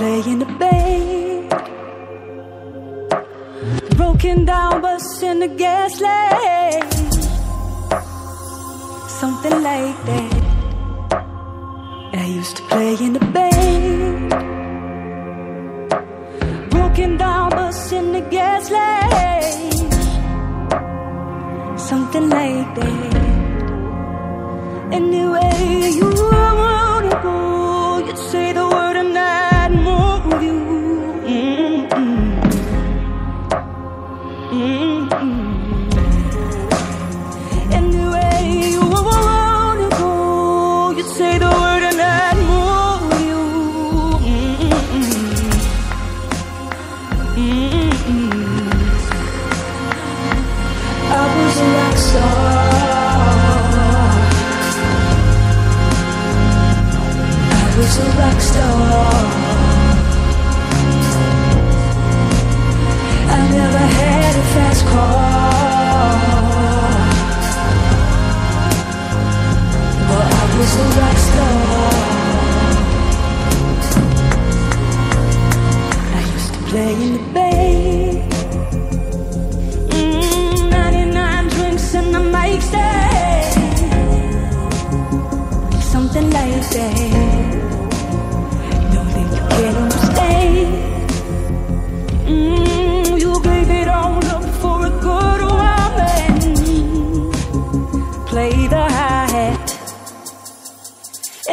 in the bass. Broken down bus in the gas light. Something like that. I used to play in the bass. Broken down bus in the gas light. Something like that. Anyway, you I was a rock star. I was a rock star. I never had a fast car.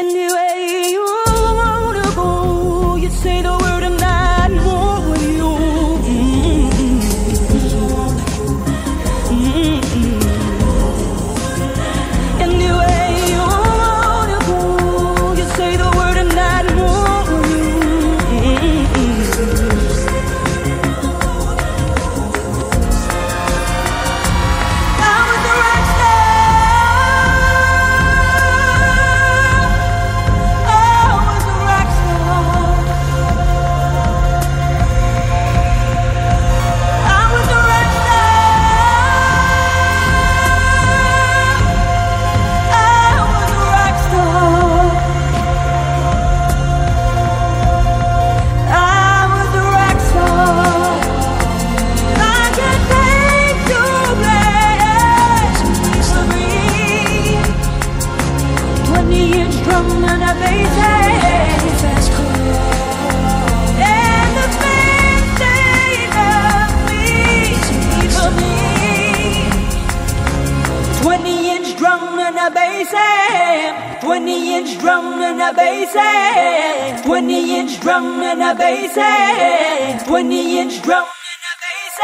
Anyway, 20 inch drum and a bass eh? 20 inch drum and a bass eh? 20 inch drum and a bass eh? 20 inch drum and a bass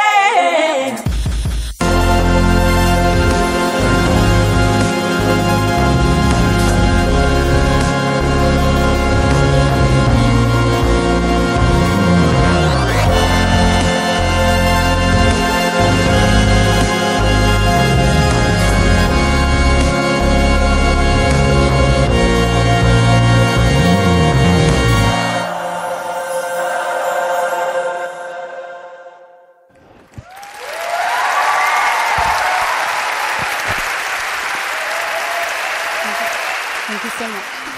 so much.